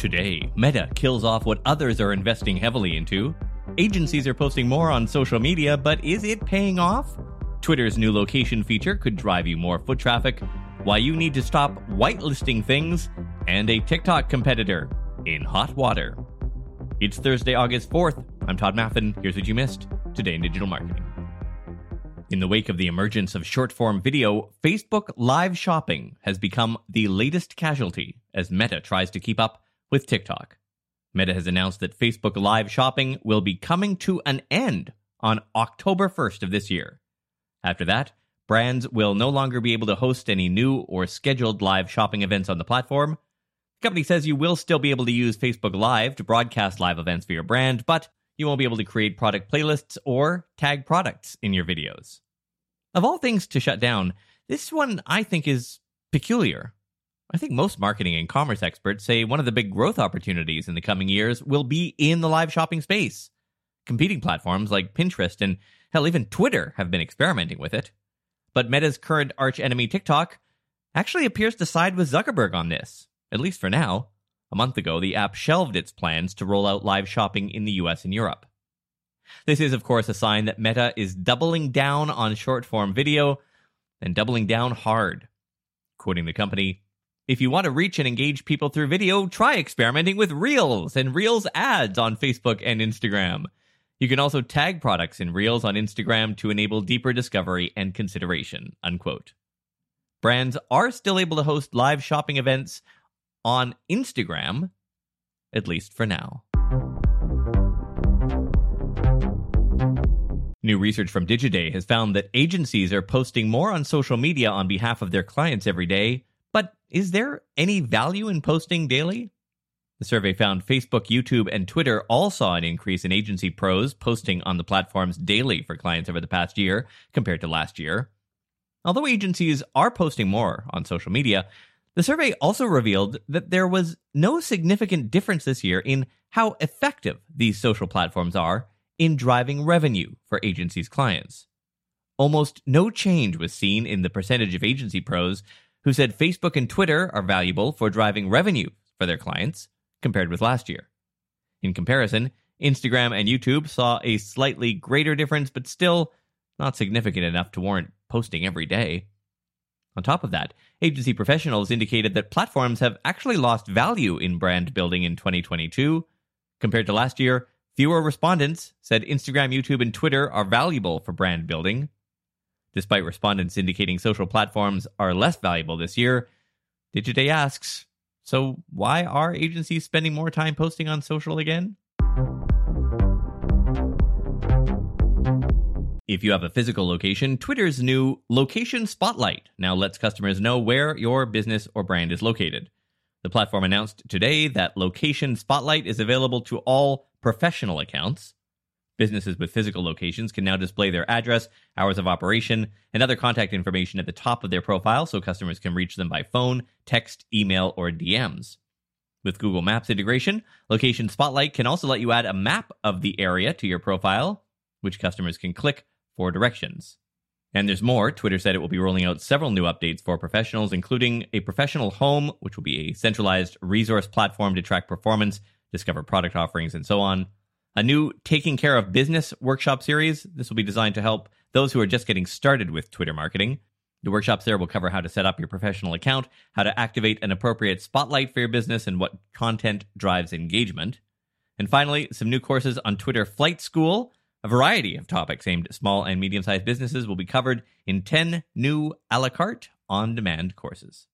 Today, Meta kills off what others are investing heavily into. Agencies are posting more on social media, but is it paying off? Twitter's new location feature could drive you more foot traffic, why you need to stop whitelisting things, and a TikTok competitor in hot water. It's Thursday, August 4th. I'm Tod Maffin. Here's what you missed today in digital marketing. In the wake of the emergence of short form video, Facebook Live Shopping has become the latest casualty as Meta tries to keep up with TikTok. Meta has announced that Facebook Live Shopping will be coming to an end on October 1st of this year. After that, brands will no longer be able to host any new or scheduled live shopping events on the platform. The company says you will still be able to use Facebook Live to broadcast live events for your brand, but you won't be able to create product playlists or tag products in your videos. Of all things to shut down, this one I think is peculiar. I think most marketing and commerce experts say one of the big growth opportunities in the coming years will be in the live shopping space. Competing platforms like Pinterest and hell, even Twitter have been experimenting with it. But Meta's current archenemy TikTok actually appears to side with Zuckerberg on this, at least for now. A month ago, the app shelved its plans to roll out live shopping in the US and Europe. This is, of course, a sign that Meta is doubling down on short form video and doubling down hard. Quoting the company, if you want to reach and engage people through video, try experimenting with Reels and Reels ads on Facebook and Instagram. You can also tag products in Reels on Instagram to enable deeper discovery and consideration. Unquote. Brands are still able to host live shopping events on Instagram, at least for now. New research from Digiday has found that agencies are posting more on social media on behalf of their clients every day, is there any value in posting daily? The survey found Facebook, YouTube, and Twitter all saw an increase in agency pros posting on the platforms daily for clients over the past year compared to last year. Although agencies are posting more on social media, the survey also revealed that there was no significant difference this year in how effective these social platforms are in driving revenue for agencies' clients. Almost no change was seen in the percentage of agency pros who said Facebook and Twitter are valuable for driving revenue for their clients compared with last year. In comparison, Instagram and YouTube saw a slightly greater difference, but still not significant enough to warrant posting every day. On top of that, agency professionals indicated that platforms have actually lost value in brand building in 2022. Compared to last year, fewer respondents said Instagram, YouTube, and Twitter are valuable for brand building. Despite respondents indicating social platforms are less valuable this year, Digiday asks So, why are agencies spending more time posting on social again? If you have a physical location, Twitter's new Location Spotlight now lets customers know where your business or brand is located. The platform announced today that Location Spotlight is available to all professional accounts. Businesses with physical locations can now display their address, hours of operation, and other contact information at the top of their profile so customers can reach them by phone, text, email, or DMs. With Google Maps integration, Location Spotlight can also let you add a map of the area to your profile, which customers can click for directions. And there's more. Twitter said it will be rolling out several new updates for professionals, including a professional home, which will be a centralized resource platform to track performance, discover product offerings, and so on. A new Taking Care of Business workshop series. This will be designed to help those who are just getting started with Twitter marketing. The workshops there will cover how to set up your professional account, how to activate an appropriate spotlight for your business, and what content drives engagement. And finally, some new courses on Twitter Flight School a variety of topics aimed at small and medium sized businesses will be covered in 10 new a la carte on demand courses.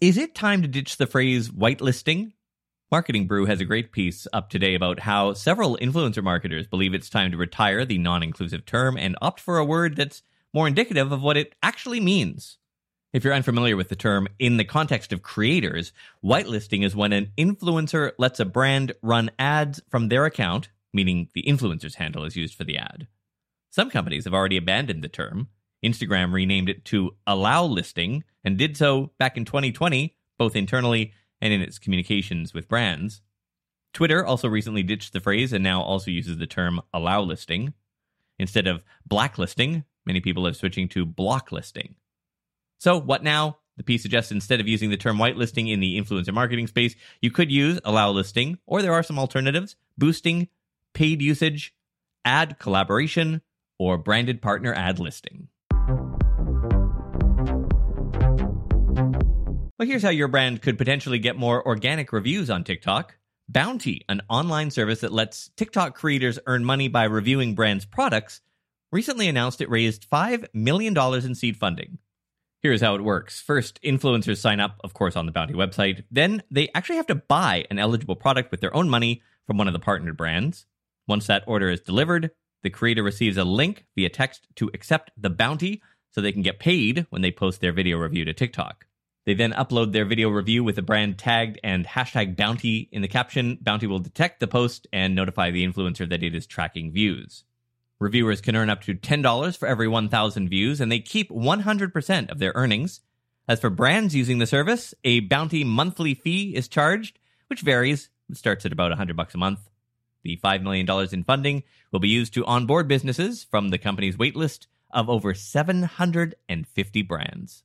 Is it time to ditch the phrase whitelisting? Marketing Brew has a great piece up today about how several influencer marketers believe it's time to retire the non inclusive term and opt for a word that's more indicative of what it actually means. If you're unfamiliar with the term, in the context of creators, whitelisting is when an influencer lets a brand run ads from their account, meaning the influencer's handle is used for the ad. Some companies have already abandoned the term. Instagram renamed it to Allow Listing and did so back in 2020, both internally and in its communications with brands. Twitter also recently ditched the phrase and now also uses the term Allow Listing. Instead of blacklisting, many people are switching to block listing. So, what now? The piece suggests instead of using the term whitelisting in the influencer marketing space, you could use allow listing, or there are some alternatives boosting, paid usage, ad collaboration, or branded partner ad listing. Well, here's how your brand could potentially get more organic reviews on TikTok. Bounty, an online service that lets TikTok creators earn money by reviewing brands' products, recently announced it raised $5 million in seed funding. Here's how it works. First, influencers sign up, of course, on the Bounty website. Then they actually have to buy an eligible product with their own money from one of the partnered brands. Once that order is delivered, the creator receives a link via text to accept the bounty so they can get paid when they post their video review to TikTok. They then upload their video review with a brand tagged and hashtag bounty in the caption. Bounty will detect the post and notify the influencer that it is tracking views. Reviewers can earn up to $10 for every 1,000 views, and they keep 100% of their earnings. As for brands using the service, a bounty monthly fee is charged, which varies. It starts at about 100 bucks a month. The $5 million in funding will be used to onboard businesses from the company's waitlist of over 750 brands.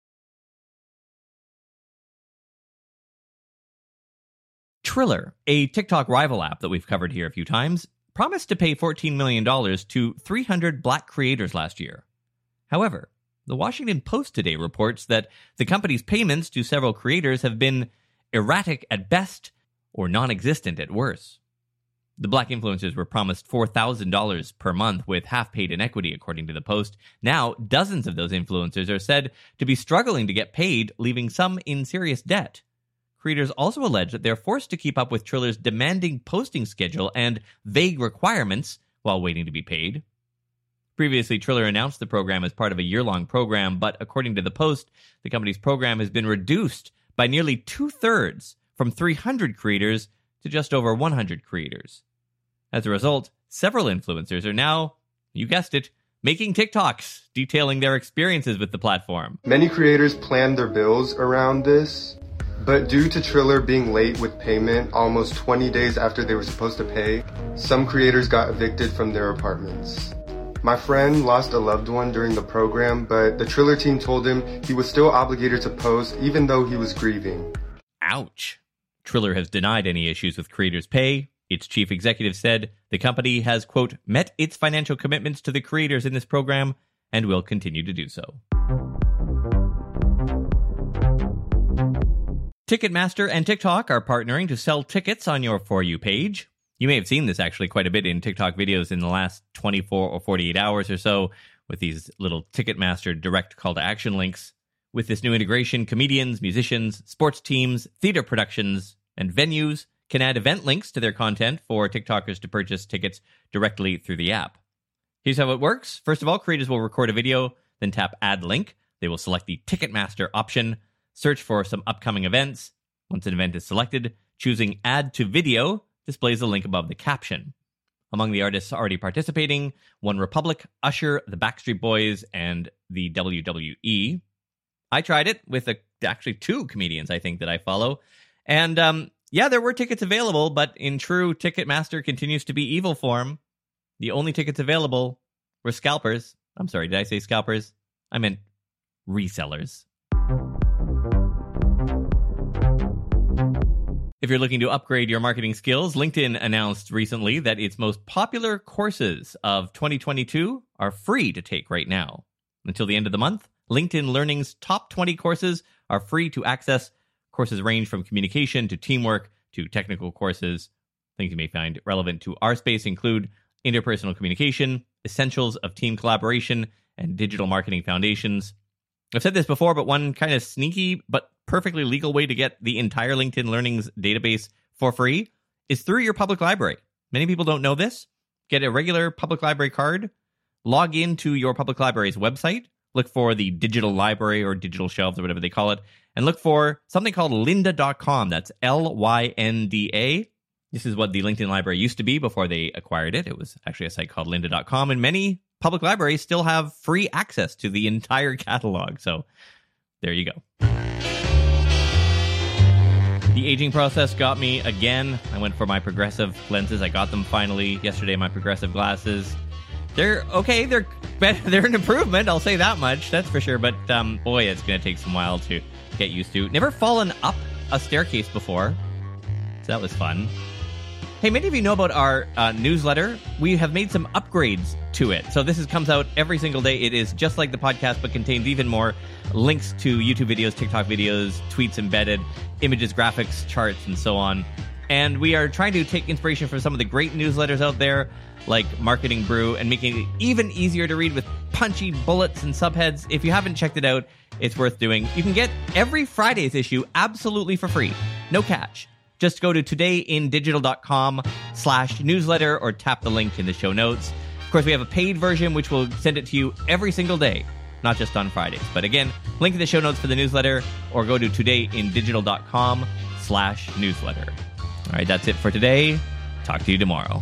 Triller, a TikTok rival app that we've covered here a few times, promised to pay $14 million to 300 black creators last year. However, the Washington Post today reports that the company's payments to several creators have been erratic at best or non existent at worst. The black influencers were promised $4,000 per month with half paid in equity, according to the Post. Now, dozens of those influencers are said to be struggling to get paid, leaving some in serious debt. Creators also allege that they're forced to keep up with Triller's demanding posting schedule and vague requirements while waiting to be paid. Previously, Triller announced the program as part of a year long program, but according to the Post, the company's program has been reduced by nearly two thirds from 300 creators to just over 100 creators. As a result, several influencers are now, you guessed it, making TikToks detailing their experiences with the platform. Many creators planned their bills around this, but due to Triller being late with payment almost 20 days after they were supposed to pay, some creators got evicted from their apartments. My friend lost a loved one during the program, but the Triller team told him he was still obligated to post even though he was grieving. Ouch. Triller has denied any issues with creators' pay. Its chief executive said the company has, quote, met its financial commitments to the creators in this program and will continue to do so. Ticketmaster and TikTok are partnering to sell tickets on your For You page. You may have seen this actually quite a bit in TikTok videos in the last 24 or 48 hours or so with these little Ticketmaster direct call to action links. With this new integration, comedians, musicians, sports teams, theater productions, and venues can add event links to their content for TikTokers to purchase tickets directly through the app. Here's how it works. First of all, creators will record a video, then tap add link. They will select the Ticketmaster option, search for some upcoming events. Once an event is selected, choosing add to video displays a link above the caption. Among the artists already participating, One Republic, Usher, the Backstreet Boys, and the WWE. I tried it with a, actually two comedians I think that I follow, and um, yeah, there were tickets available, but in true Ticketmaster continues to be evil form, the only tickets available were scalpers. I'm sorry, did I say scalpers? I meant resellers. If you're looking to upgrade your marketing skills, LinkedIn announced recently that its most popular courses of 2022 are free to take right now. Until the end of the month, LinkedIn Learning's top 20 courses are free to access. Courses range from communication to teamwork to technical courses. Things you may find relevant to our space include interpersonal communication, essentials of team collaboration, and digital marketing foundations. I've said this before, but one kind of sneaky but perfectly legal way to get the entire LinkedIn Learning's database for free is through your public library. Many people don't know this. Get a regular public library card, log into your public library's website, look for the digital library or digital shelves or whatever they call it, and look for something called lynda.com. That's L Y N D A. This is what the LinkedIn library used to be before they acquired it. It was actually a site called lynda.com, and many public libraries still have free access to the entire catalog. So there you go. The aging process got me again. I went for my progressive lenses. I got them finally yesterday. My progressive glasses. They're okay. They're they're an improvement. I'll say that much. That's for sure. But um, boy, it's going to take some while to get used to. Never fallen up a staircase before, so that was fun. Hey, many of you know about our uh, newsletter. We have made some upgrades to it. So this is, comes out every single day. It is just like the podcast, but contains even more links to YouTube videos, TikTok videos, tweets embedded, images, graphics, charts, and so on. And we are trying to take inspiration from some of the great newsletters out there, like Marketing Brew, and making it even easier to read with punchy bullets and subheads. If you haven't checked it out, it's worth doing. You can get every Friday's issue absolutely for free. No catch just go to todayindigital.com slash newsletter or tap the link in the show notes. Of course, we have a paid version, which will send it to you every single day, not just on Fridays. But again, link in the show notes for the newsletter or go to todayindigital.com slash newsletter. All right, that's it for today. Talk to you tomorrow.